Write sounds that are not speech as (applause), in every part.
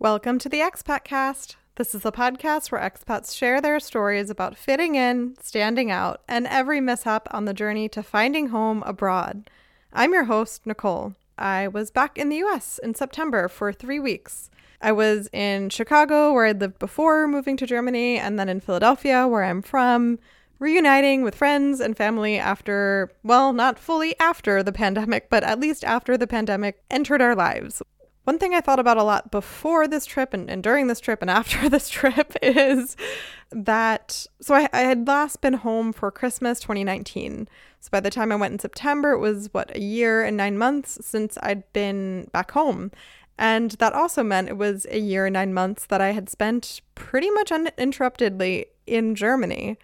Welcome to the Expat Cast. This is a podcast where expats share their stories about fitting in, standing out, and every mishap on the journey to finding home abroad. I'm your host, Nicole. I was back in the US in September for three weeks. I was in Chicago, where I'd lived before moving to Germany, and then in Philadelphia, where I'm from, reuniting with friends and family after, well, not fully after the (laughs) pandemic, but at least after the pandemic entered our lives. One thing I thought about a lot before this trip and, and during this trip and (laughs) after this trip is that so I, I had last been home for Christmas 2019. So by the time I went in September, it was what a year and nine months since I'd been back home. And that also meant it was a year and nine months that I had spent pretty much uninterruptedly in Germany.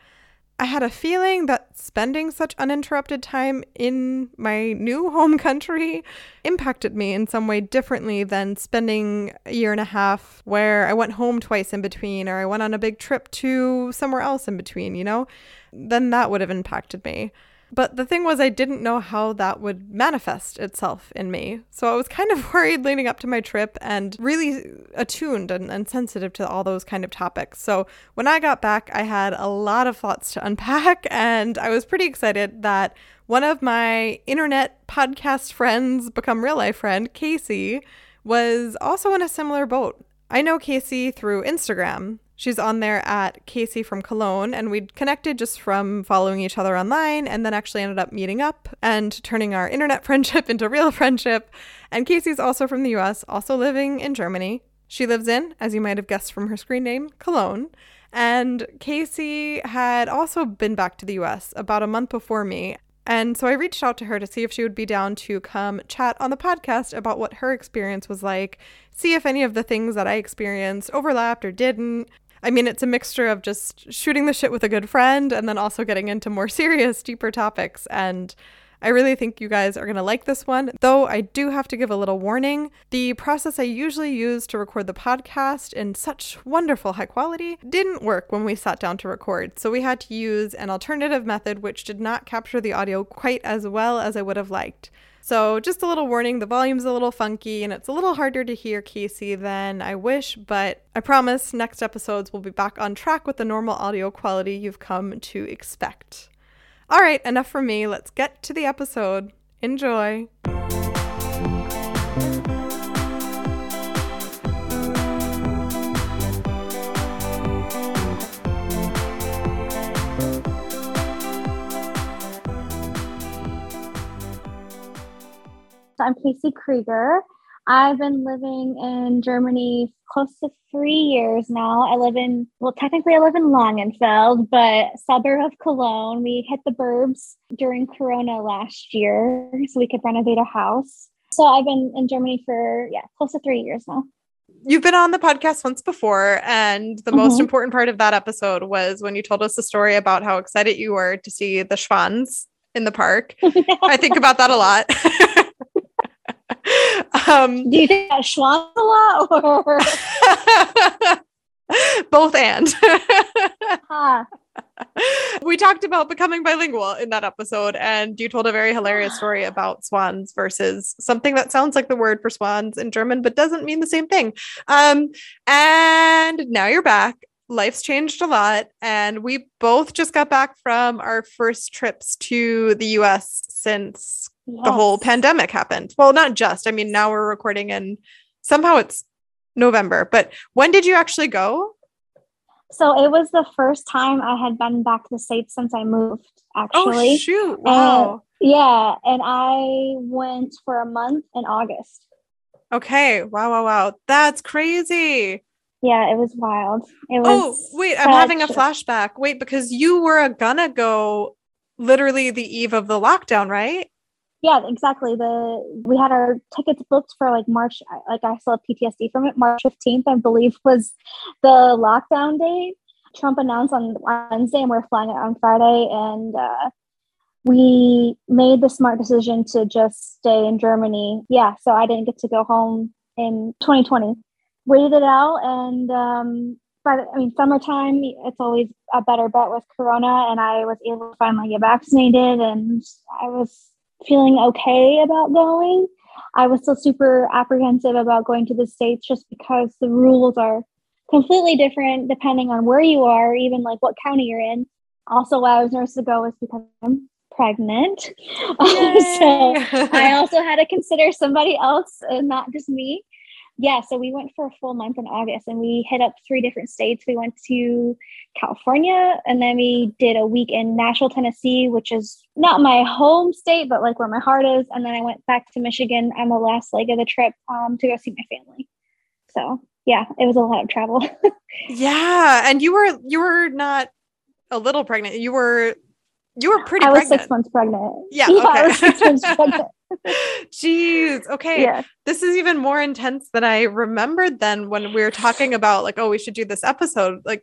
I had a feeling that spending such uninterrupted time in my new (laughs) home country impacted me in some way differently than spending a year and a half where I went home twice in between or I went on a big trip to somewhere else in between, you know? Then that would have impacted me. But the thing was, I didn't know how that would manifest itself in me. So I was kind of (laughs) worried leading up to my trip and really attuned and, and, sensitive to all those kind of topics. So when I got back, I had a lot of thoughts to (laughs) unpack, and I was pretty excited that one of my internet podcast friends, become real life friend, Casey, was also in a similar boat. I know Casey through Instagram. She's on there at Casey from Cologne, and we'd connected just from following each other online and then actually ended up meeting up and turning our internet (laughs) friendship into real friendship. And Casey's also from the US, also living in Germany. She lives in, as you might have guessed from her screen name, Cologne. And Casey had also been back to the US about a month before me. And so I reached out to her to see if she would be down to come chat on the podcast about what her experience was like, see if any of the things that I experienced overlapped or didn't, I mean, it's a mixture of just shooting the shit with a good friend and then also getting into more (laughs) serious, deeper topics. And I really think you guys are going to like this one, though I do have to give a little warning. The process I usually use to record the podcast in such wonderful high quality didn't work when we sat down to record, so we had to use an alternative method which did not capture the audio quite as well as I would have liked. So, just a little warning the volume's a little funky and it's a little harder to hear Casey than I wish, but I promise next episodes will be back on track with the normal audio quality you've come to expect. All right, enough from me. Let's get to the episode. Enjoy. I'm Casey Krieger. I've been living in Germany close to three years now. I live in, well, technically I live in Langenfeld, but suburb of Cologne. We hit the burbs during Corona last year, so we could renovate a house. So I've been in Germany for, yeah, close to three years now. You've been on the podcast once before, and the mm-hmm. most important part of that episode was when you told us the story about how excited you were to see the Schwans in the park. (laughs) I think about that a lot. (laughs) Um, Do you think that lot or (laughs) both and? (laughs) huh. We talked about becoming bilingual in that episode, and you told a very hilarious (gasps) story about swans versus something that sounds like the word for swans in German, but doesn't mean the same thing. Um, and now you're back. Life's changed a lot, and we both just got back from our first trips to the US since yes. the whole pandemic happened. Well, not just. I mean, now we're recording and somehow it's November. But when did you actually go? So it was the first time I had been back to the States since I moved, actually. Oh, shoot. Wow. And, yeah. And I went for a month in August. Okay. Wow, wow, wow. That's crazy. Yeah, it was wild. It oh, was oh, wait, I'm having a flashback. Wait, because you were gonna go literally the eve of the lockdown, right? yeah exactly the we had our tickets booked for like march like i still have ptsd from it march 15th i believe was the lockdown date trump announced on wednesday and we're flying it on friday and uh, we made the smart decision to just stay in germany yeah so i didn't get to go home in 2020 waited it out and um but I mean, summertime, it's always a better bet with Corona. And I was able to finally get vaccinated and I was feeling okay about going. I was still super apprehensive about going to the States just because the rules are completely different depending on where you are, even like what county you're in. Also, why I was nervous to go was because I'm pregnant. (laughs) so I (laughs) also had to consider somebody else and not just me. Yeah, so we went for a full month in August and we hit up three different states. We went to California and then we did a week in Nashville, Tennessee, which is not my home state, but like where my heart is. And then I went back to Michigan on the last leg of the trip um, to go see my family. So yeah, it was a lot of travel. (laughs) yeah, and you were you were not a little pregnant. You were you were pretty. I was pregnant. six months pregnant. Yeah. yeah okay. I was six months pregnant. Jeez. Okay. Yeah. This is even more intense than I remembered then when we were talking about like, oh, we should do this episode. Like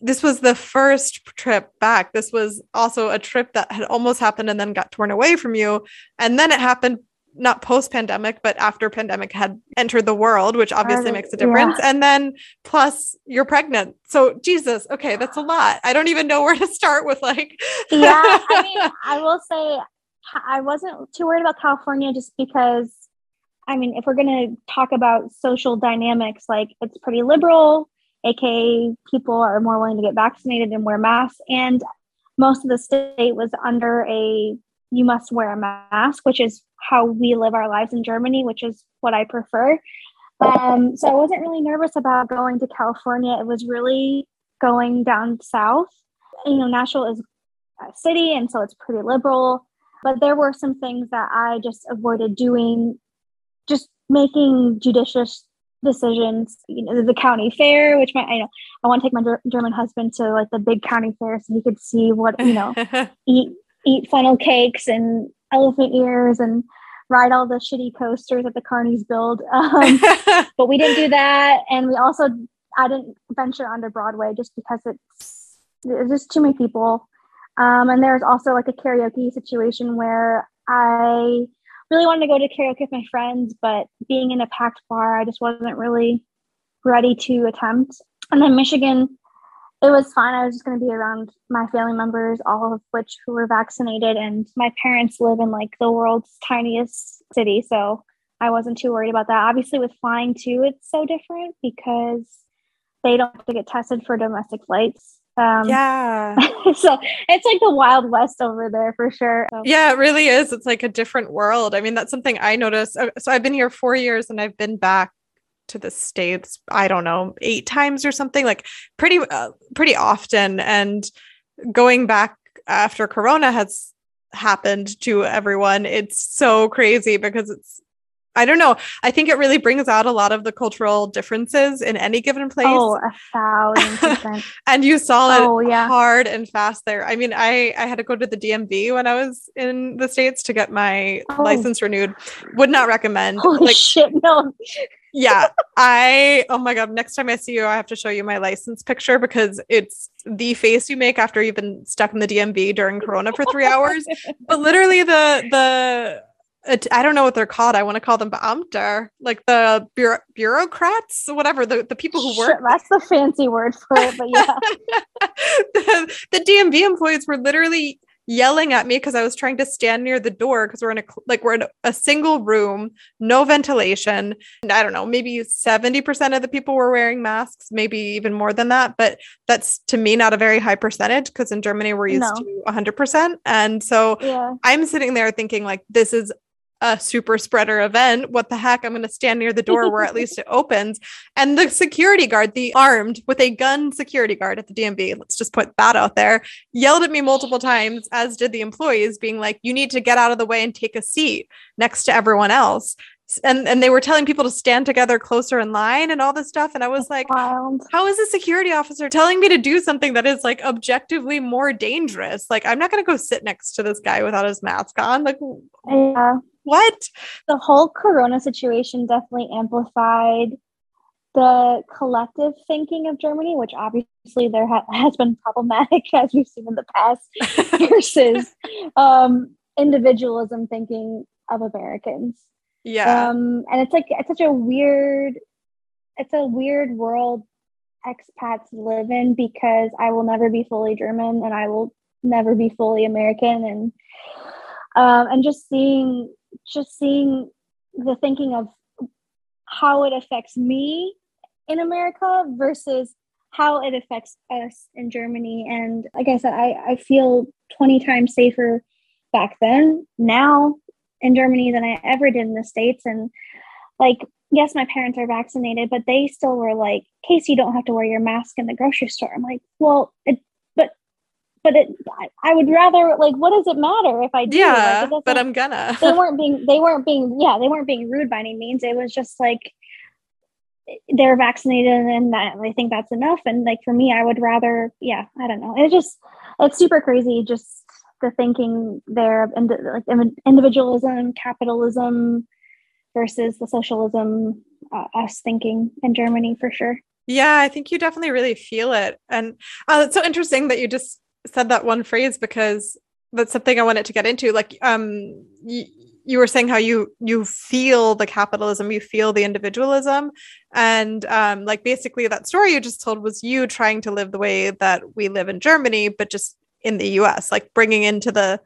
this was the first trip back. This was also a trip that had almost happened and then got torn away from you. And then it happened not post pandemic, but after pandemic had entered the world, which obviously makes a difference. Yeah. And then plus you're pregnant. So Jesus, okay, that's a lot. I don't even know where to start with like Yeah, (laughs) I mean, I will say I wasn't too worried about California just because I mean, if we're gonna talk about social dynamics, like it's pretty liberal, aka people are more willing to get vaccinated and wear masks. And most of the state was under a you must wear a mask, which is how we live our lives in Germany, which is what I prefer. Um, so I wasn't really nervous about going to California. It was really going down south. You know, Nashville is a city, and so it's pretty liberal. But there were some things that I just avoided doing, just making judicious decisions. You know, the county fair, which my I know I want to take my German husband to like the big county fair so he could see what you know (laughs) eat eat funnel cakes and elephant ears and ride all the shitty coasters that the carnies build. (laughs) Um, (laughs) but we didn't do that, and we also I didn't venture onto Broadway just because it's there's just too many people. Um, and there's also like a karaoke situation where I really wanted to go to karaoke with my friends, but being in a packed bar, I just wasn't really ready to attempt. And then Michigan, it was fine. I was just going to be around my family members, all of which who were vaccinated, and my parents live in like the world's tiniest city, so I wasn't too worried about that. Obviously, with flying too, it's so different because they don't have to get tested for domestic flights. Um, (laughs) yeah. so it's like the Wild West over there for sure. So. Yeah, it really is. It's like a different world. I mean, that's something I noticed. Uh, so I've been here four years and I've been back to the states i don't know eight times or something like pretty uh, pretty often and going back after corona has happened to everyone it's so crazy because it's I don't know. I think it really brings out a lot of the cultural differences in any given place. Oh, a thousand percent. (laughs) and you saw it oh, yeah. hard and fast there. I mean, I I had to go to the DMV when I was in the states to get my oh. license renewed. Would not recommend. Holy like, shit, no yeah, I oh my god, next time I see you, I have to show you my license picture because it's the face you make after you've been stuck in the DMV during Corona for three hours. (laughs) but literally, the the I don't know what they're called. I want to call them Beamter, like the bureau- bureaucrats, whatever the, the people who work. Sure, that's the fancy word for it, but yeah. (laughs) the, the DMV employees were literally yelling at me because I was trying to stand near the door because we're in a like we're in a single room, no ventilation. And I don't know, maybe 70% of the people were wearing masks, maybe even more than that. But that's to me not a very high percentage because in Germany we're used no. to 100%. And so yeah. I'm sitting there thinking like this is a super spreader event. What the heck? I'm going to stand near the door where at least it opens. And the security guard, the armed with a gun security guard at the DMV, let's just put that out there, yelled at me multiple times, as did the employees, being like, you need to get out of the way and take a seat next to everyone else. And and they were telling people to stand together closer in line and all this stuff. And I was like, how is a security officer telling me to do something that is like objectively more dangerous? Like, I'm not going to go sit next to this guy without his mask on. Like, yeah what? The whole corona situation definitely amplified the collective thinking of Germany, which obviously there ha- (laughs) has been problematic as we've seen in the past, (laughs) versus um, individualism thinking of Americans. Yeah. Um, and it's like it's such a weird, it's a weird world expats live in because I will never be fully German and I will never be fully American and um, and just seeing just seeing the thinking of how it affects me in America versus how it affects us in Germany. And like I said, I, I feel 20 times safer back then now in Germany than I ever did in the States. And like, yes, my parents are vaccinated, but they still were like, Casey, you don't have to wear your mask in the grocery store. I'm like, well, it, but, it, I, would rather like, what does it matter if I do? Yeah, like, but I'm gonna. (laughs) they weren't being, they weren't being, yeah, they weren't being rude by any means. It was just like, they're vaccinated and I think that's enough. And like for me, I would rather, yeah, I don't know. It's just, it's super crazy. Just the thinking there of ind- like individualism, capitalism versus the socialism, uh, us thinking in Germany for sure. Yeah, I think you definitely really feel it. And uh, it's so interesting that you just said that one phrase because that's something I wanted to get into. Like, um, y- you were saying how you you feel the capitalism you feel the individualism and um like basically that story you just told was you trying to live the way that we live in germany but just in the us like bringing into the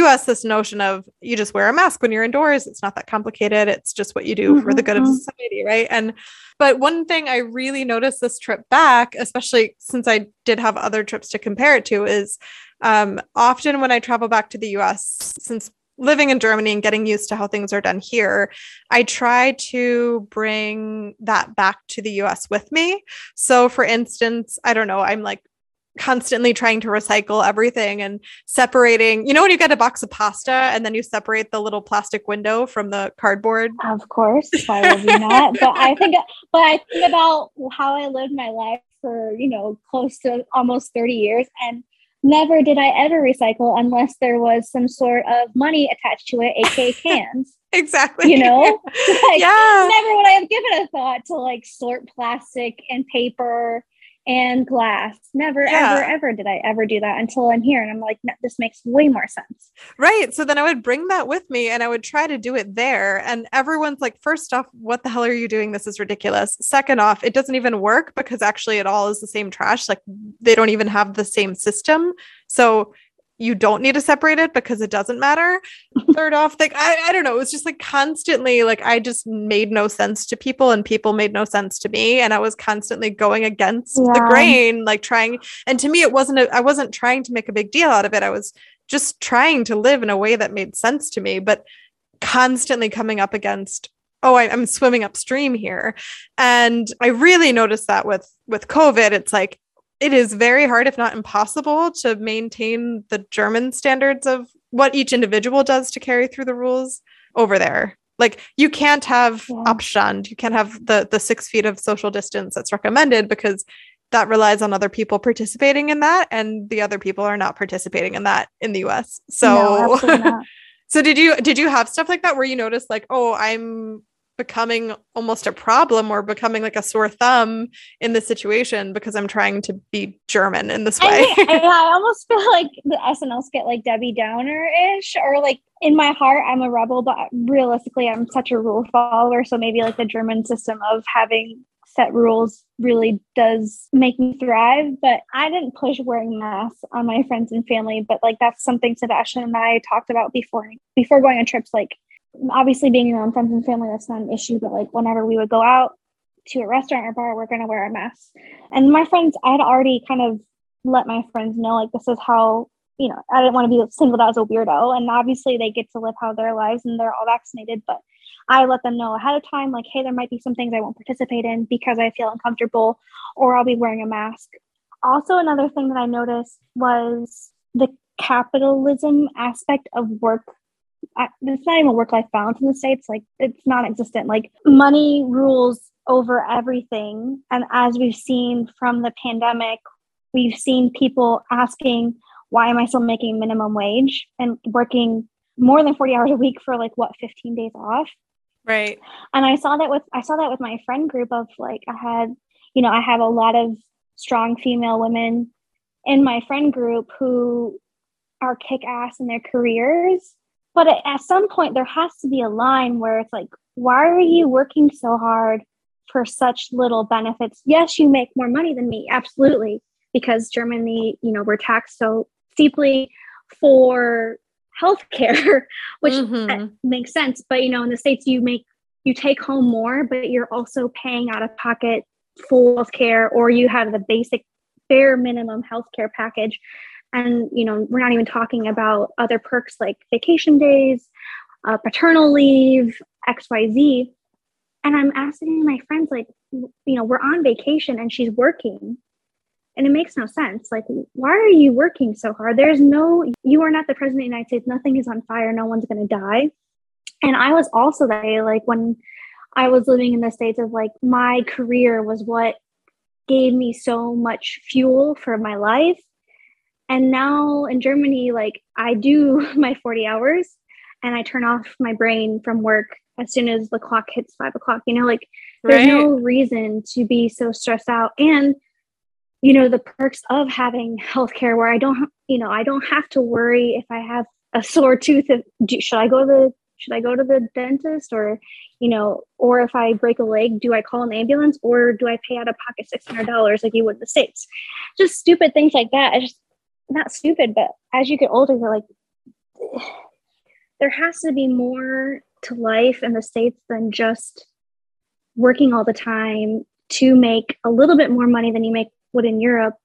us this notion of you just wear a mask when you're indoors it's not that complicated it's just what you do mm-hmm. for the good of mm-hmm. society right and but one thing i really noticed this trip back especially since i did have other trips to compare it to is um, often when i travel back to the us since living in Germany and getting used to how things are done here, I try to bring that back to the US with me. So, for instance, I don't know, I'm like constantly trying to recycle everything and separating. You know, when you get a box of pasta and then you separate the little plastic window from the cardboard? Of course. Why would you not? (laughs) but I think, but I think about how I lived my life for, you know, close to almost 30 years. And never did I ever recycle unless there was some sort of money attached to it, aka (laughs) cans. exactly. You know? (laughs) like, yeah. Never would I have given a thought to like sort plastic and paper and glass. Never, yeah. ever, ever did I ever do that until I'm here. And I'm like, this makes way more sense. Right. So then I would bring that with me and I would try to do it there. And everyone's like, first off, what the hell are you doing? This is ridiculous. Second off, it doesn't even work because actually it all is the same trash. Like they don't even have the same system. So you don't need to separate it because it doesn't matter. (laughs) Third off, like I, I don't know, it was just like constantly like I just made no sense to people and people made no sense to me. And I was constantly going against yeah. the grain, like trying and to me it wasn't a, I wasn't trying to make a big deal out of it. I was just trying to live in a way that made sense to me, but constantly coming up against oh I, i'm swimming upstream here and i really noticed that with with covid it's like it is very hard, if not impossible, to maintain the German standards of what each individual does to carry through the rules over there. Like you can't have yeah. Abstand, you can't have the the six feet of social distance that's recommended because that relies on other people participating in that, and the other people are not participating in that in the U.S. So, no, (laughs) so did you did you have stuff like that where you noticed like, oh, I'm becoming almost a problem or becoming like a sore thumb in this situation because I'm trying to be German in this way. I, (laughs) I, I almost feel like the SNLs get like Debbie Downer ish, or like in my heart, I'm a rebel, but realistically, I'm such a rule follower. So maybe like the German system of having set rules really does make me thrive. But I didn't push wearing masks on my friends and family. But like that's something Sebastian and I talked about before before going on trips. Like obviously being around friends and family that's not an issue but like whenever we would go out to a restaurant or bar we're going to wear a mask. And my friends i had already kind of let my friends know like this is how you know i didn't want to be singled out as a weirdo and obviously they get to live how their lives and they're all vaccinated but i let them know ahead of time like hey there might be some things i won't participate in because i feel uncomfortable or i'll be wearing a mask. Also another thing that i noticed was the capitalism aspect of work I, it's not even work life balance in the states like it's non-existent. Like money rules over everything. And as we've seen from the pandemic we've seen people asking why am i still making minimum wage and working more than 40 hours a week for like what 15 days off? Right. And i saw that with i saw that with my friend group of like i had you know i have a lot of strong female women in my friend group who are kick ass in their careers but at some point there has to be a line where it's like why are you working so hard for such little benefits yes you make more money than me absolutely because germany you know we're taxed so steeply for healthcare, (laughs) which mm-hmm. makes sense. But you know, in the states, you make you take home more, but you're also paying out of pocket full health care, or you have the basic bare minimum healthcare package. And you know, we're not even talking about other perks like vacation days, uh, paternal leave, X, Y, Z. And I'm asking my friends, like, you know, we're on vacation and she's working and it makes no sense. Like, why are you working so hard? There's no, you are not the president of the United States. Nothing is on fire. No one's going to die. And I was also that like, when I was living in the States, of like, my career was what gave me so much fuel for my life. And now in Germany, like, I do (laughs) my 40 hours and I turn off my brain from work as soon as the clock hits five o'clock. You know, like, there's right. no reason to be so stressed out. And you know the perks of having healthcare where i don't you know i don't have to worry if i have a sore tooth if, do, should i go to the should i go to the dentist or you know or if i break a leg do i call an ambulance or do i pay out of pocket $600 like you would in the states just stupid things like that just not stupid but as you get older you're like there has to be more to life in the states than just working all the time to make a little bit more money than you make would in Europe.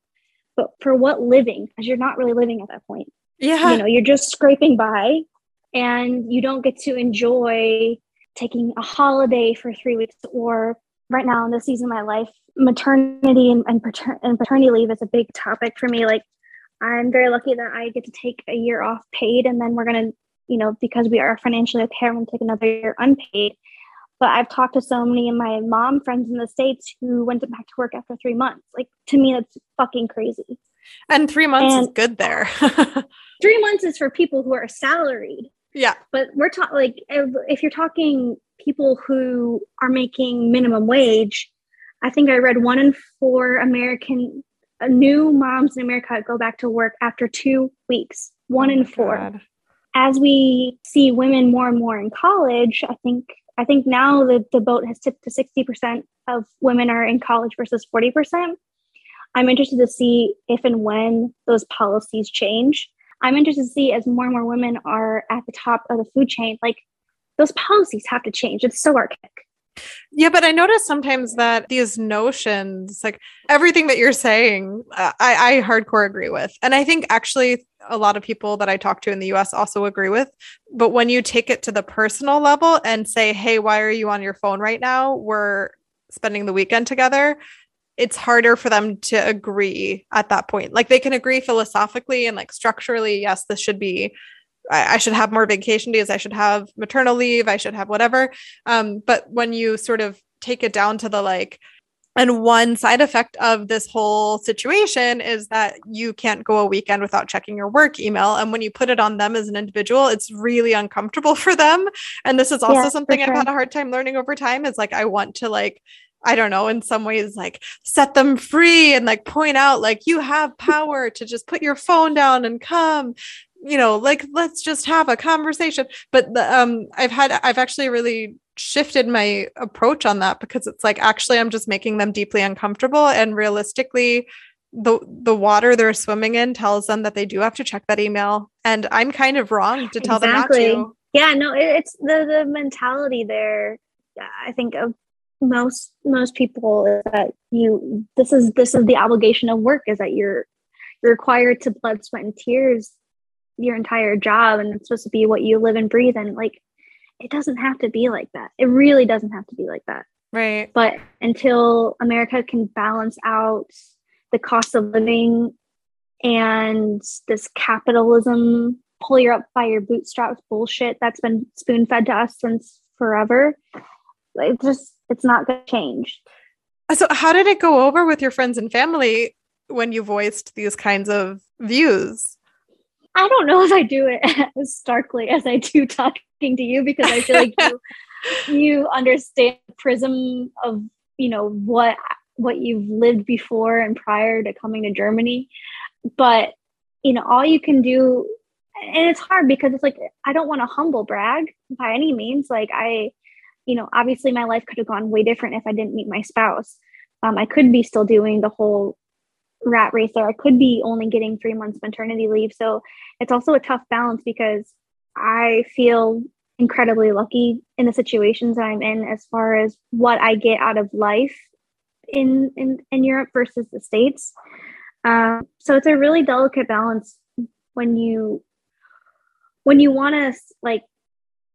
But for what living? Because you're not really living at that point. Yeah. You know, you're just scraping by and you don't get to enjoy taking a holiday for three weeks or right now in this season of my life, maternity and, and, pater- and paternity leave is a big topic for me. Like I'm very lucky that I get to take a year off paid and then we're going to, you know, because we are financially okay, I'm to take another year unpaid. But I've talked to so many of my mom friends in the States who went back to work after three months. Like to me, that's fucking crazy. And three months and is good there. (laughs) three months is for people who are salaried. Yeah. But we're talking like if, if you're talking people who are making minimum wage, I think I read one in four American new moms in America go back to work after two weeks. One oh in four. God. As we see women more and more in college, I think I think now the, the boat has tipped to 60% of women are in college versus 40%. I'm interested to see if and when those policies change. I'm interested to see as more and more women are at the top of the food chain, like those policies have to change. It's so archaic. Yeah, but I notice sometimes that these notions, like everything that you're saying, uh, I, I hardcore agree with. And I think actually a lot of people that I talk to in the US also agree with. But when you take it to the personal level and say, hey, why are you on your phone right now? We're spending the weekend together. It's harder for them to agree at that point. Like they can agree philosophically and like structurally, yes, this should be I, I should have more vacation days. I should have maternal leave. I should have whatever. Um, but when you sort of take it down to the like, and one side effect of this whole situation is that you can't go a weekend without checking your work email. And when you put it on them as an individual, it's really uncomfortable for them. And this is also yeah, something sure. I've had a hard time learning over time is like, I want to like, I don't know, in some ways, like set them free and like point out, like, you have power to just put your phone down and come you know like let's just have a conversation. But the, um i've had i've actually really shifted my approach on that because it's like actually i'm just making them deeply uncomfortable. And realistically the the water they're swimming in tells them that they do have to check that email. And i'm kind of wrong to tell exactly. them not to. Yeah no it's the the mentality there i think of most most people is that you this is this is the obligation of work is that you're you're required to blood sweat and tears your entire job and it's supposed to be what you live and breathe and like it doesn't have to be like that. It really doesn't have to be like that. Right. But until america can balance out the cost of living and this capitalism pull you up by your bootstraps bullshit that's been spoon fed to us since forever it's just it's not going to change. So how did it go over with your friends and family when you voiced these kinds of views I don't know if I do it (laughs) as starkly as I do talking to you because I feel like you (laughs) you understand the prism of you know what what you've lived before and prior to coming to Germany. But you know, all you can do and it's hard because it's like I don't want to humble brag by any means. Like I, you know, obviously my life could have gone way different if I didn't meet my spouse. Um, I could be still doing the whole rat race there. I could be only getting three months maternity leave. So it's also a tough balance because I feel incredibly lucky in the situations I'm in as far as what I get out of life in in, in Europe versus the States. Um, so it's a really delicate balance when you when you want to like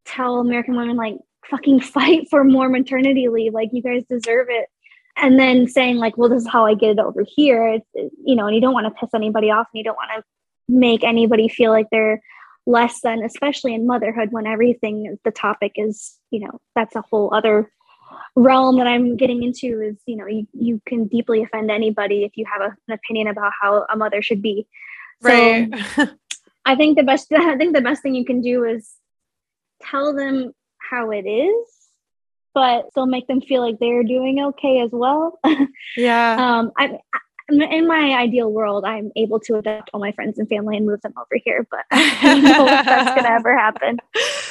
tell American women like fucking (laughs) fight for more maternity leave, like you guys deserve it. And then saying like, well, this is how I get it over here. It's, you know, and you don't want to piss anybody off and you don't want to make anybody feel like they're less than, especially in motherhood when everything, the topic is, you know, that's a whole other realm that I'm getting into is, you know, you, you can deeply offend anybody if you have a, an opinion about how a mother should be. Right. So (laughs) I think the best, (laughs) I think the best thing you can do is tell them how it is, but still make them feel like they're doing okay as well. (laughs) Yeah. um, I, in my ideal world, I'm able to adopt all my friends and family and move them over here, but (laughs) I don't know if that's going (laughs) to ever happen.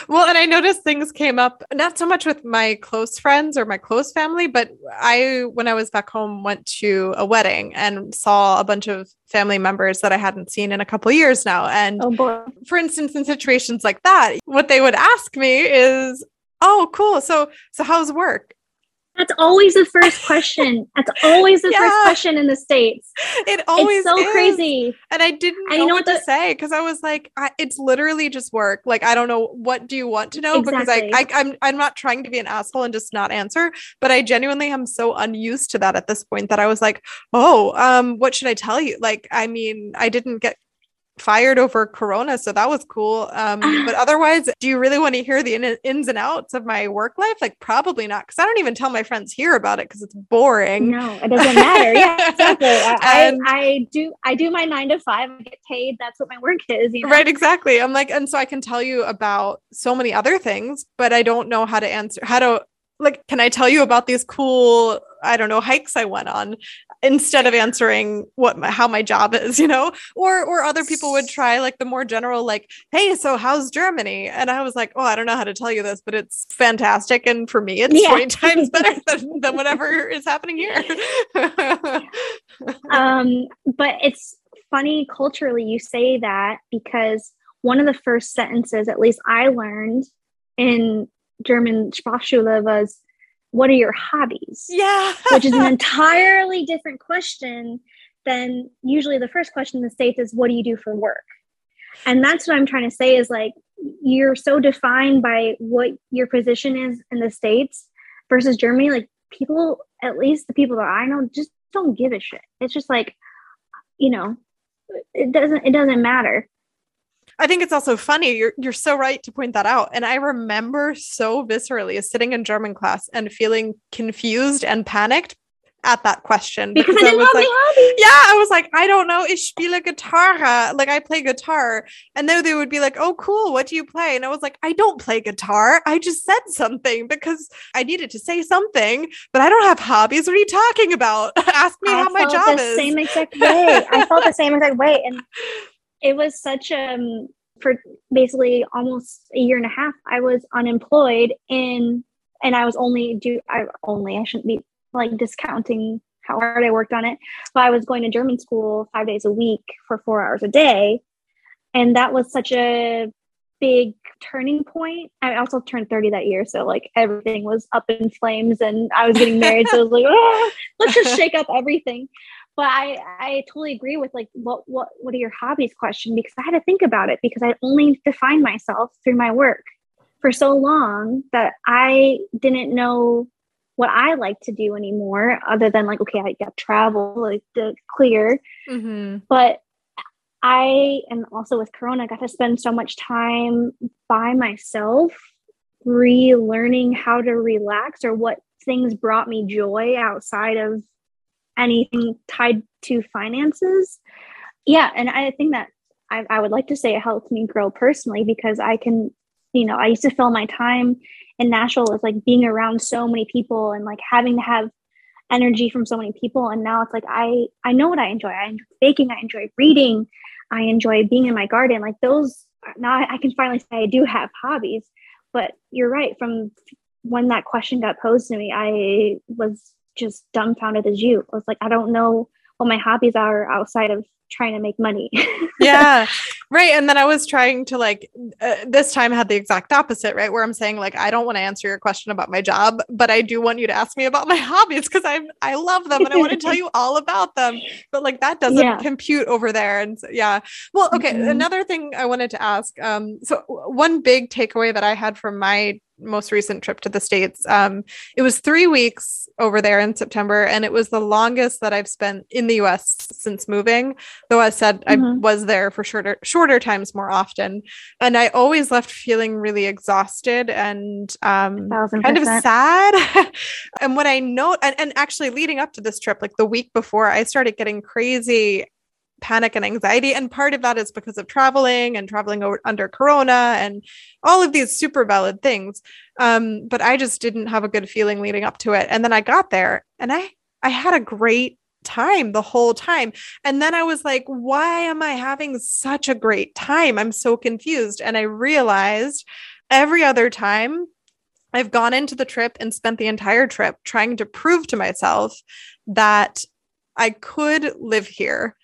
Well, and I noticed things came up not so much with my close friends or my close family, but I, when I was back home, went to a wedding and saw a bunch of family members that I hadn't seen in a couple years now. And oh, for instance, in situations like that, what they would ask me is, "Oh, cool. So, so how's work?" That's always the first question. That's always the yeah. first question in the states. It always it's so is. crazy. And I didn't know, know what, what the, to say because I was like, I, it's literally just work. Like I don't know what do you want to know exactly. because I, I I'm I'm not trying to be an asshole and just not answer, but I genuinely am so unused to that at this point that I was like, oh, um, what should I tell you? Like, I mean, I didn't get fired over corona so that was cool um, (sighs) but otherwise do you really want to hear the in- ins and outs of my work life? Like probably not because i don't even tell my friends here about it because it's boring. No it doesn't matter. Yeah (laughs) exactly. I, I, I, do i do my nine to five i get paid that's what my work is you know? right exactly. I'm like and so i can tell you about so many other things but i don't know how to answer how to like can i tell you about these cool i don't know hikes i went on instead of answering what my, how my job is you know? Or or other people would try like the more general like hey so how's germany? And i was like oh i don't know how to tell you this but it's fantastic and for me it's yeah. 20 (laughs) times better than, than whatever is happening here. (laughs) Um but it's funny culturally you say that because one of the first sentences at least i learned in german sprachschule was what are your hobbies? Yeah. which is an (laughs) entirely different question than usually the first question in the States is, what do you do for work? And that's what I'm trying to say is like, you're so defined by what your position is in the States versus Germany. Like, people, at least the people that I know, just don't give a shit. It's just like, you know, it doesn't, it doesn't matter. I think it's also funny. You're you're so right to point that out. And I remember so viscerally sitting in German class and feeling confused and panicked at that question because, because I, I, was like, yeah, I was like, I don't know, ich spiele Gitarre, like I play guitar, and then they would be like, oh, cool, what do you play? And I was like, I don't play guitar, I just said something because I needed to say something, but I don't have hobbies. What are you talking about? (laughs) Ask me I how my job the is. Same exact way. I felt the same exact way, and (laughs) it was such um for basically almost a year and a half i was unemployed in and i was only do i only i shouldn't be like discounting how hard i worked on it but i was going to german school five days a week for four hours a day. And that was such a big turning point. I also turned 30 that year so like everything was up in flames and i was getting married so i was like oh, (laughs) let's just shake up everything but I I totally agree with like what what what are your hobbies question because I had to think about it because I only defined myself through my work for so long that I didn't know what I like to do anymore other than like okay I got travel like the clear mm-hmm. but I and also with Corona got to spend so much time by myself relearning how to relax or what things brought me joy outside of anything tied to finances. Yeah. And I think that I, I would like to say it helped me grow personally because I can, you know, I used to fill my time in Nashville with like being around so many people and like having to have energy from so many people. And now it's like I I know what I enjoy. I enjoy baking, I enjoy reading, I enjoy being in my garden. Like those now I can finally say I do have hobbies. But you're right, from when that question got posed to me, I was just dumbfounded as you. I was like, I don't know what my hobbies are outside of trying to make money. (laughs) yeah. Right. And then I was trying to like, uh, this time had the exact opposite, right? Where I'm saying, like, I don't want to answer your question about my job, but I do want you to ask me about my (laughs) hobbies because I I love them and I want to tell you (laughs) all about them. But like, that doesn't yeah. compute over there. And so, yeah. Well, okay. Mm-hmm. Another thing I wanted to ask. Um, so, one big takeaway that I had from my most recent trip to the states. Um, it was three weeks over there in september and it was the longest that i've spent in the us since moving though i said mm-hmm. i was there for shorter shorter times more often. And i always left feeling really exhausted and um, kind of sad. (laughs) And what i note and, and actually leading up to this trip like the week before i started getting crazy panic and anxiety. And part of that is because of traveling and traveling over, under Corona and all of these super valid things. Um, but I just didn't have a good feeling leading up to it. And then I got there and I I had a great time the whole time. And then I was like, why am I having such a great time? I'm so confused. And I realized every other time I've gone into the trip and spent the entire trip trying to prove to myself that I could live here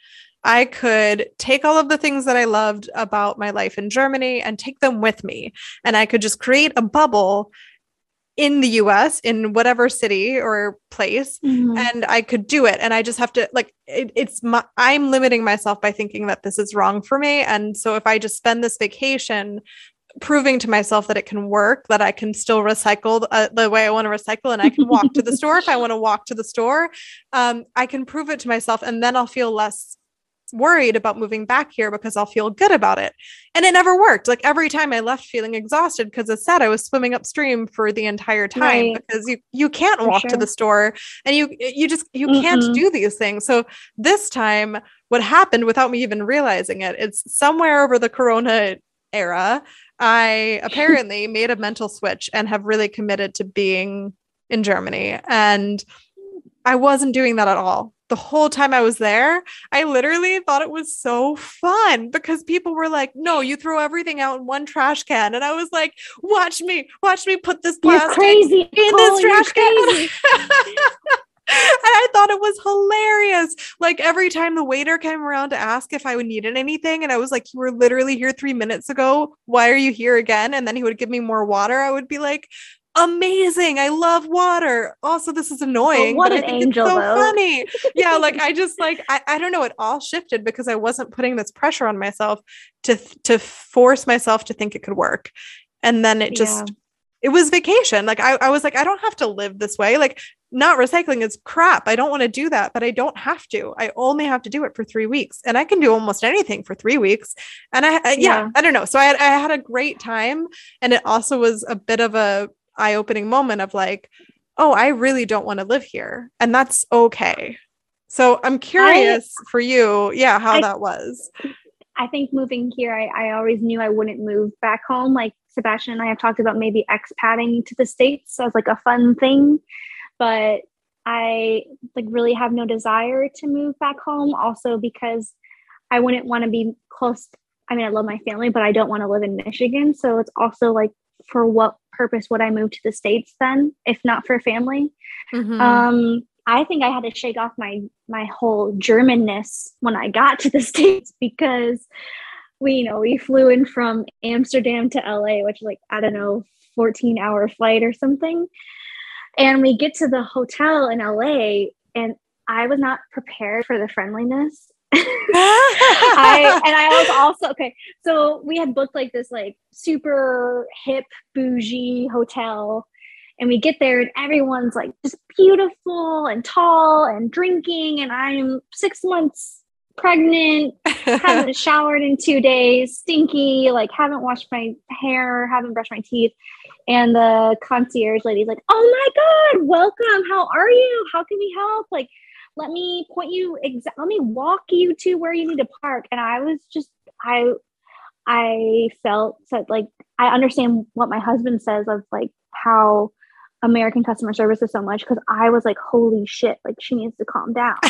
I could take all of the things that I loved about my life in Germany and take them with me. And I could just create a bubble in the US, in whatever city or place, mm-hmm. and I could do it. And I just have to, like, it, it's my, I'm limiting myself by thinking that this is wrong for me. And so if I just spend this vacation proving to myself that it can work, that I can still recycle uh, the way I want to recycle, and I can walk to the store if I (laughs) want to walk to the store. Um, I can prove it to myself, and then I'll feel less worried about moving back here because I'll feel good about it. And it never worked. Like every time I left feeling exhausted because as said I was swimming upstream for the entire time right. because you you can't for walk sure. to the store and you you just you mm-hmm. can't do these things. So this time what happened without me even realizing it, it's somewhere over the corona era, I (laughs) apparently made a mental switch and have really committed to being in Germany and I wasn't doing that at all the whole time I was there, I literally thought it was so fun because people were like, no, you throw everything out in one trash can. And I was like, watch me, watch me put this plastic crazy. in this trash can. (laughs) and I thought it was hilarious. Like every time the waiter came around to ask if I would needed anything, and I was like, You were literally here three minutes ago. Why are you here again? And then he would give me more water. I would be like, amazing. I love water. Also, this is annoying. Oh, what an angel, so though. funny. (laughs) yeah, like I just like I, I don't know. It all shifted because I wasn't putting this pressure on myself to to force myself to think it could work, and then it just yeah. it was vacation. Like I, I was like, I don't have to live this way. Like not recycling is crap. I don't want to do that, but I don't have to. I only have to do it for three weeks, and I can do almost anything for three weeks. And I, I yeah, yeah, I don't know. So I I had a great time, and it also was a bit of a eye opening moment of like, oh, I really don't want to live here. And that's okay. So I'm curious I, for you, yeah, how I, that was. I think moving here, I, I always knew I wouldn't move back home. Like Sebastian and I have talked about maybe expatting to the States as like a fun thing. But I like really have no desire to move back home also because I wouldn't want to be close. I mean, I love my family, but I don't want to live in Michigan. So it's also like for what purpose would I move to the States then, if not for family? Mm-hmm. Um, I think I had to shake off my my whole Germanness when I got to the (laughs) States because we, you know, we flew in from Amsterdam to LA, which is like, I don't know, 14 hour flight or something. And we get to the hotel in LA and I was not prepared for the friendliness. I (laughs) and I was also okay. So we had booked like this like super hip bougie hotel, and we get there and everyone's like just beautiful and tall and drinking, and I'm six months pregnant, haven't (laughs) showered in two days, stinky, like haven't washed my hair, haven't brushed my teeth. And the concierge lady's like, "Oh my god, welcome! How are you? How can we help?" Like let me point you exa- let me walk you to where you need to park. And i was just i i felt that like i understand what my husband says of like how american customer service is so much because i was like holy shit like she needs to calm down. (laughs)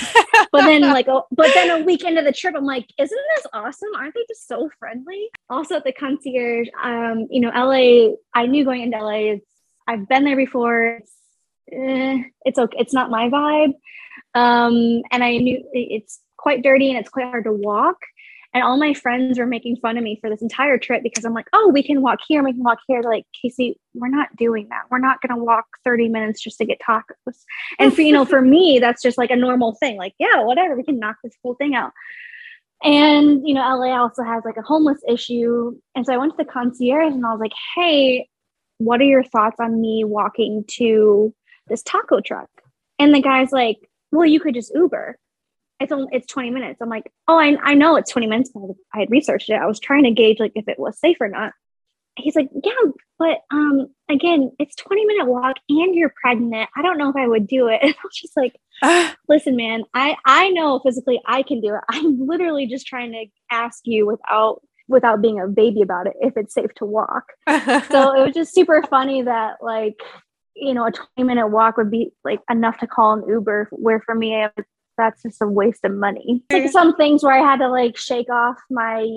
But then like oh, but then a week into the trip i'm like isn't this awesome? Aren't they just so friendly? Also at the concierge um you know la i knew going into la it's i've been there before. It's, eh, it's okay it's not my vibe um, and I knew it's quite dirty and it's quite hard to walk. And all my friends were making fun of me for this entire trip because I'm like, oh, we can walk here, we can walk here. They're like, Casey, we're not doing that. We're not gonna walk 30 minutes just to get tacos. And for you know, for (laughs) me, that's just like a normal thing. Like, yeah, whatever, we can knock this whole thing out. And you know, LA also has like a homeless issue. And so I went to the concierge and I was like, hey, what are your thoughts on me walking to this taco truck? And the guy's like, well, you could just Uber. It's only it's 20 minutes. I'm like, oh, I, I know it's 20 minutes. I had researched it. I was trying to gauge like if it was safe or not. He's like, yeah, but um, again, it's 20 minute walk and you're pregnant. I don't know if I would do it. (laughs) And I was just like, listen, man, I I know physically I can do it. (laughs) I'm literally just trying to ask you without without being a baby about it if it's safe to walk. (laughs) so it was just super funny that like you know a 20 minute walk would be like enough to call an Uber where for me that's just a waste of money. Like some things where I had to like shake off my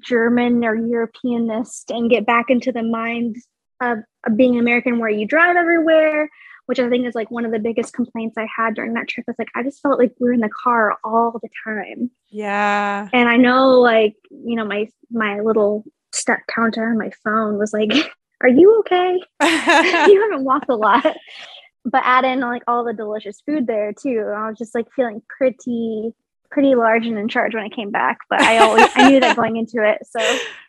German or Europeanness and get back into the mind of, of being American where you drive everywhere which I think is like one of the biggest complaints I had during that trip. Is like I just felt like we were in the car all the time. Yeah. And I know like, you know, my my little step counter on my phone was like, (laughs) Are you okay? (laughs) (laughs) you haven't walked a lot. But add in like all the delicious food there too. I was just like feeling pretty pretty large and in charge when I came back. But I always I knew that (laughs) going into it. So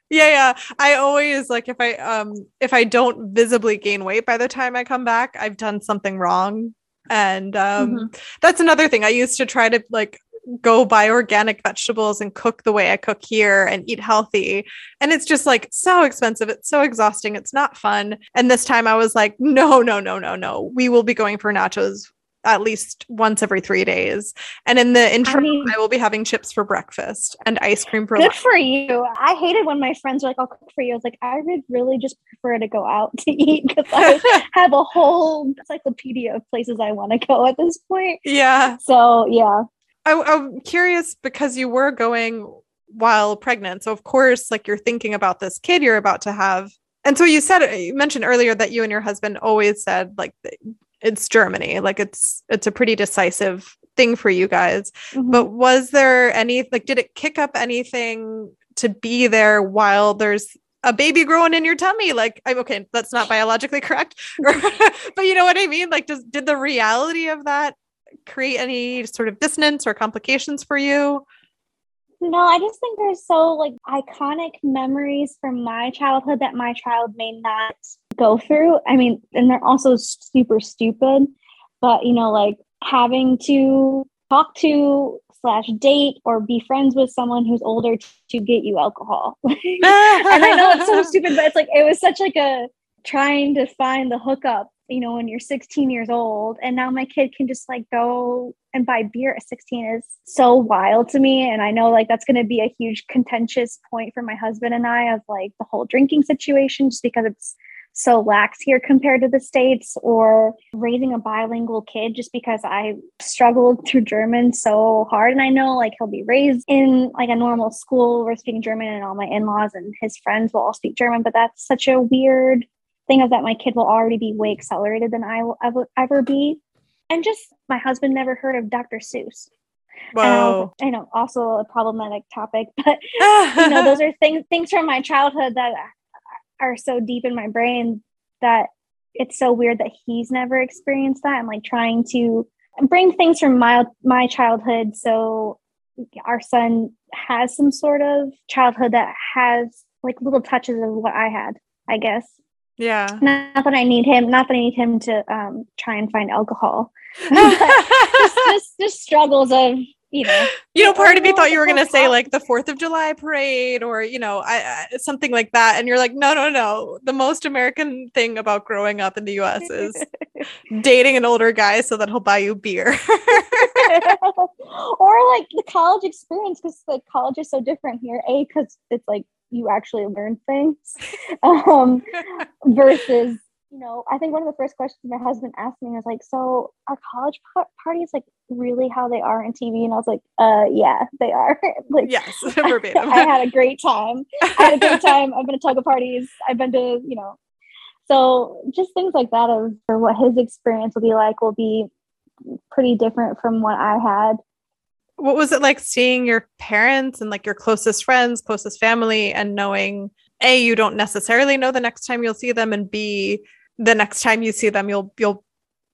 yeah yeah i always like if i um if i don't visibly gain weight by the time i come back i've done something wrong and um mm-hmm. that's another thing i used to try to like go buy organic vegetables and cook the way i cook here and eat healthy and it's just like so expensive it's so exhausting it's not fun and this time i was like no no no no no we will be going for nachos at least once every three days. And in the interim, I, mean, I will be having chips for breakfast and ice cream for good lunch. for you. I hated when my friends were like, "I'll cook for you." I was like, I would really just prefer to go out to eat because I (laughs) have a whole encyclopedia of places I want to go at this point. Yeah. So yeah. I, I'm curious because you were going while pregnant. So of course, like you're thinking about this kid you're about to have. And so you said you mentioned earlier that you and your husband always said like it's Germany. Like it's it's a pretty decisive thing for you guys. Mm-hmm. But was there any like did it kick up anything to be there while there's a baby growing in your tummy? Like I'm okay, that's not biologically correct. (laughs) but you know what I mean? Like does did the reality of that create any sort of dissonance or complications for you? No, I just think there's so like iconic memories from my childhood that my child may not go through. I mean, and they're also super stupid, but you know, like having to talk to slash date or be friends with someone who's older to get you alcohol. (laughs) and I know it's so (laughs) stupid, but it's like it was such like a trying to find the hookup, you know, when you're 16 years old. And now my kid can just like go and buy beer at 16 is so wild to me. And I know like that's gonna be a huge contentious point for my husband and I of like the whole drinking situation, just because it's so lax here compared to the States, or raising a bilingual kid just because I struggled through German so hard. And I know like he'll be raised in like a normal school where speaking German and all my in laws and his friends will all speak German, but that's such a weird thing of that my kid will already be way accelerated than I will ever, ever be. And just my husband never heard of Dr. Seuss. Whoa. I know also a problematic topic, (laughs) but (laughs) you know, those are things things from my childhood that are so deep in my brain that it's so weird that he's never experienced that. I'm like trying to bring things from my my childhood so our son has some sort of childhood that has like little touches of what I had, I guess. Yeah. (laughs) Not that I need him, not that I need him to um, try and find alcohol. (laughs) just, just, just struggles of you know, you know, part of me thought you were going to say like the Fourth of July parade or you know, I, I, something like that, and you're like, no, no, no. The most American thing about growing up in the U.S. is (laughs) dating an older guy so that he'll buy you beer, or like the college experience because like college is so different here. A because it's like you actually learn things, um, versus you know, I think one of the first questions my husband asked me was like, "So are college par- parties like really how they are in TV?" And I was like, "Uh, yeah, they are." (laughs) like, yes, (laughs) verbatim. I, I had a great (laughs) time. I had a great time. I've been to tug of parties. I've been to, you know, so just things like that of or what his experience will be like will be pretty different from what I had. What was it like seeing your parents and like your closest friends, closest family, and knowing a you don't necessarily know the next time you'll see them, and b the next time you see them you'll you'll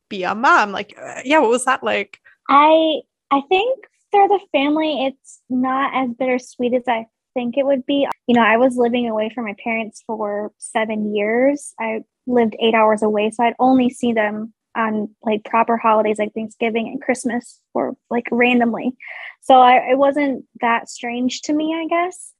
be a mom. Like, uh, yeah, what was that like? I I think for the family, it's not as bittersweet as I think it would be. You know, I was living away from my parents for seven years. I lived eight hours away, so I'd only see them on like proper holidays like Thanksgiving and Christmas or like randomly. So I, it wasn't that strange to me, I guess.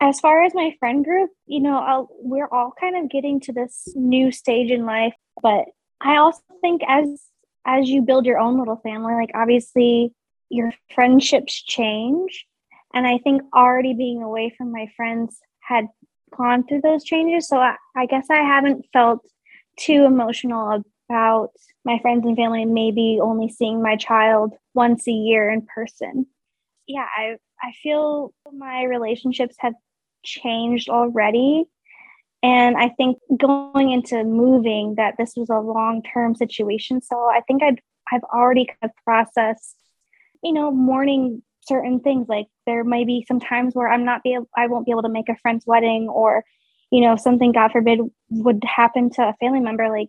As far as my friend group, you know, I'll, we're all kind of getting to this new stage in life, but I also think as as you build your own little family, like obviously your friendships change. And I think already being away from my friends had gone through those changes. So I, I guess I haven't felt too emotional about my friends and family maybe only seeing my child once a year in person. Yeah, I I feel my relationships have changed already. And I think going into moving that this was a long-term situation. So I think I'd I've already kind of processed, you know, mourning certain things. Like there might be some times where I'm not be able, I won't be able to make a friend's wedding or, you know, something God forbid would happen to a family member. Like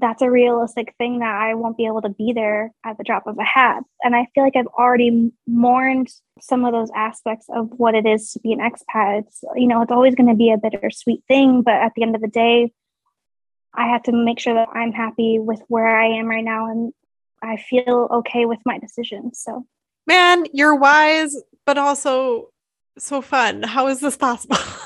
that's a realistic thing that I won't be able to be there at the drop of a hat. And I feel like I've already mourned some of those aspects of what it is to be an expat. It's, you know, it's always going to be a bittersweet thing, but at the end of the day, I have to make sure that I'm happy with where I am right now and I feel okay with my decision. So, man, you're wise, but also so fun. How is this possible? (laughs)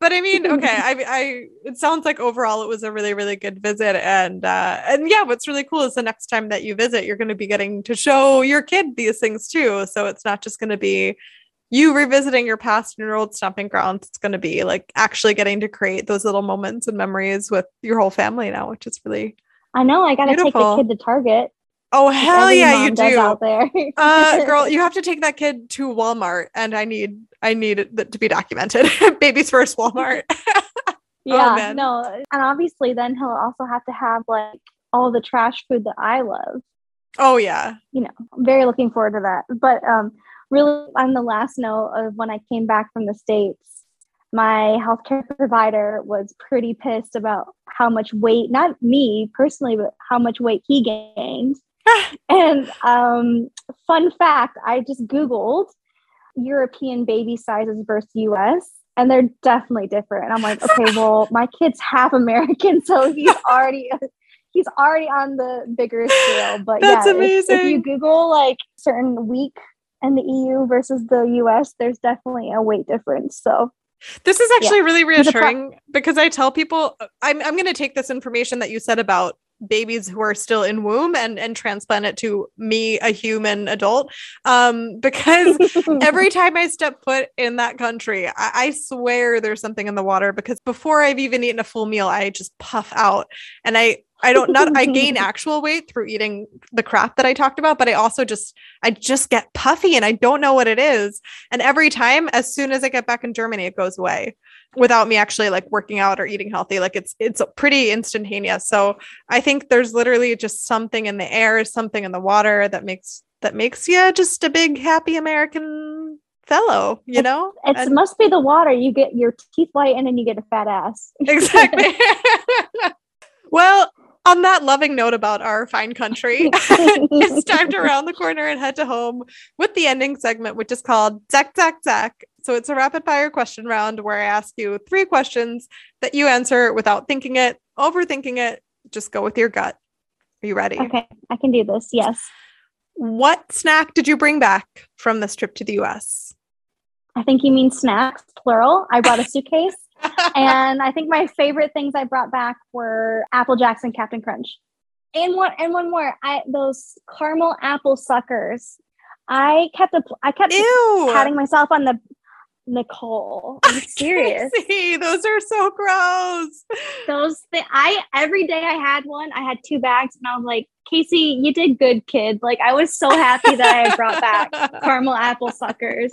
but I mean, okay, (laughs) I, I, it sounds like overall it was a really, really good visit, and uh, and yeah, what's really cool is the next time that you visit, you're going to be getting to show your kid these things too. So it's not just going to be you revisiting your past and your old stomping grounds. It's going to be like actually getting to create those little moments and memories with your whole family now, which is really. I know. I got to take the kid to Target. Oh hell yeah, you do out there. uh, (laughs) girl, you have to take that kid to Walmart, and I need I need it to be documented. (laughs) Baby's first Walmart. (laughs) yeah, oh, no, and obviously, then he'll also have to have like all the trash food that I love. Oh yeah, you know, I'm very looking forward to that. But um, really, on the last note of when I came back from the states, my healthcare provider was pretty pissed about how much weight, not me personally, but how much weight he gained (laughs) and um, fun fact I just Googled European baby sizes versus US, and they're definitely different. And I'm like, okay, (laughs) well, my kid's half American, so he's (laughs) already. He's already on the bigger scale, but That's yeah, amazing. If, if you Google like certain week in the EU versus the US, there's definitely a weight difference. So this is actually yeah. really reassuring pro- because I tell people I'm I'm going to take this information that you said about babies who are still in womb and and transplant it to me a human adult. Um (laughs) because every (laughs) time i step foot in that country I, I, swear there's something in the water because before i've even eaten a full meal i just puff out. And i I don't not I (laughs) gain actual weight through eating the crap that I talked about, but I also just I just get puffy and I don't know what it is. And every time as soon as I get back in Germany it goes away without me actually like working out or eating healthy like it's it's pretty instantaneous. So i think there's literally just something in the air something in the water that makes that makes you just a big happy american fellow you know? it must be the water. You get your teeth white and then you get a fat ass. (laughs) Exactly. (laughs) Well on that loving note about our fine country, (laughs) it's time to round the corner and head to home with the ending segment, which is called Zack, Zack, Zack. So it's a rapid fire question round where I ask you three questions that you answer without thinking it, overthinking it. Just go with your gut. Are you ready? Okay, I can do this. Yes. What snack did you bring back from this trip to the US? I think you mean snacks, plural. I brought a suitcase (laughs) and I think my favorite things I brought back were Apple Jacks and Captain Crunch. And one and one more. I those caramel apple suckers. I kept a I kept patting myself on the Nicole. (laughs) I'm serious. (laughs) See, those are so gross. Those th- I every day I had one. I had two bags, and I was like, Casey, you did good, kid. Like I was so happy that I brought back (laughs) caramel apple suckers.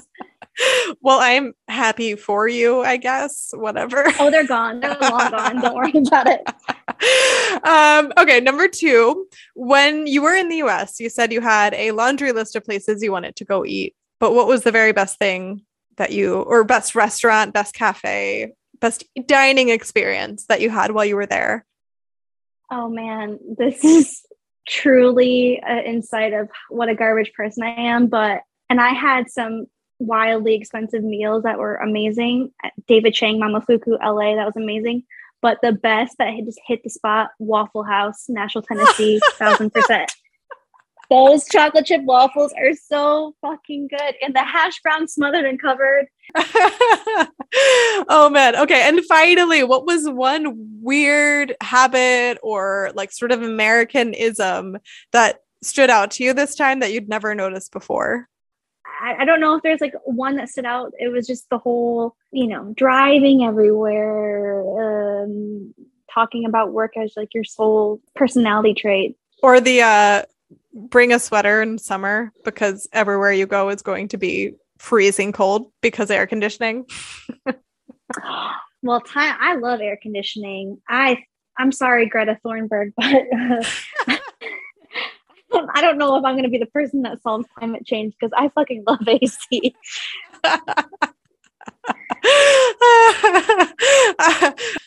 Well, I'm happy for you, I guess. Whatever. Oh, they're gone. They're long gone. Don't worry about it. um, okay, number two, when you were in the US, you said you had a laundry list of places you wanted to go eat. But what was the very best thing that you, or best restaurant, best cafe, best dining experience that you had while you were there? Oh man, this (laughs) is truly an insight of what a garbage person I am. But, and I had some wildly expensive meals that were amazing. David Chang, Momofuku, LA, that was amazing. But the best that had just hit the spot, Waffle House, Nashville, (laughs) Tennessee, thousand percent. Those chocolate chip waffles are so fucking good. And the hash brown smothered and covered. (laughs) oh man. Okay. And finally, what was one weird habit or like sort of Americanism that stood out to you this time that you'd never noticed before? I, I, don't know if there's like one that stood out. It was just the whole, you know, driving everywhere, um, talking about work as like your sole personality trait. Or the uh, bring a sweater in summer because everywhere you go is going to be freezing cold because air conditioning. well, time I love air conditioning. I I'm sorry, Greta Thunberg, (laughs) but uh, (laughs) I don't know if I'm going to be the person that solves climate change because I fucking love AC. (laughs) (laughs)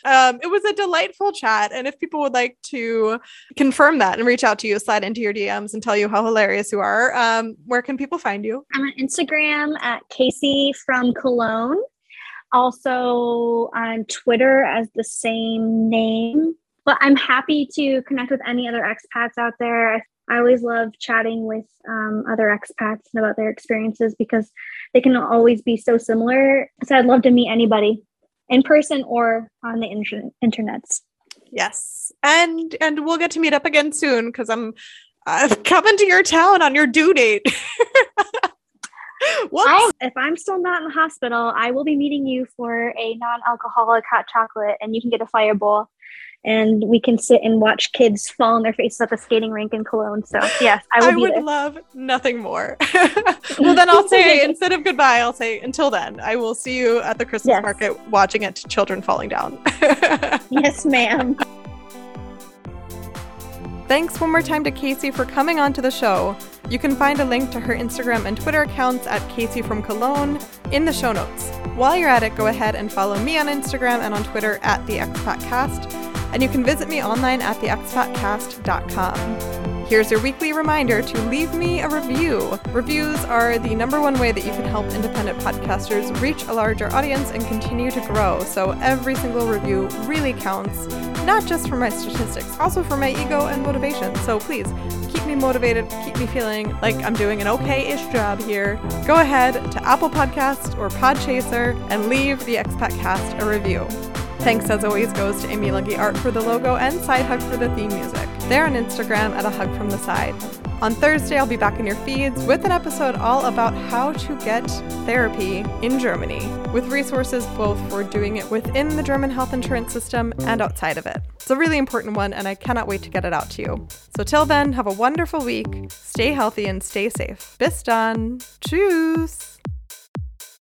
um, it was a delightful chat. And if people would like to confirm that and reach out to you, slide into your DMs and tell you how hilarious you are, um, where can people find you? I'm on Instagram at Casey from Cologne. Also on Twitter as the same name. But I'm happy to connect with any other expats out there. I always love chatting with um, other expats about their experiences because they can always be so similar. So I'd love to meet anybody in person or on the inter- internets. Yes, and and we'll get to meet up again soon because I'm uh, coming to your town on your due date. (laughs) I, if I'm still not in the hospital, I will be meeting you for a non-alcoholic hot chocolate, and you can get a fireball and we can sit and watch kids fall on their faces at the skating rink in Cologne. So yes, I, I would there. love nothing more. (laughs) well, then I'll (laughs) say instead of goodbye, I'll say until then. I will see you at the Christmas yes. market watching it to children falling down. (laughs) yes, ma'am. Thanks one more time to Casey for coming on to the show. You can find a link to her Instagram and Twitter accounts at Casey from Cologne in the show notes. While you're at it, go ahead and follow me on Instagram and on Twitter at the Expatcast and you can visit me online at theexpatcast.com. Here's your weekly reminder to leave me a review. Reviews are the number one way that you can help independent podcasters reach a larger audience and continue to grow. So every single review really counts, not just for my statistics, also for my ego and motivation. So please keep me motivated, keep me feeling like I'm doing an okay ish job here. Go ahead to Apple Podcast or Podchaser and leave the Expat Cast a review. Thanks as always goes to Amy Luggy Art for the logo and Side Hug for the theme music. They're on Instagram at a hug from the side. On Thursday, I'll be back in your feeds with an episode all about how to get therapy in Germany, with resources both for doing it within the German health insurance system and outside of it. It's a really important one, and I cannot wait to get it out to you. So, till then, have a wonderful week, stay healthy, and stay safe. Bis dann. Tschüss.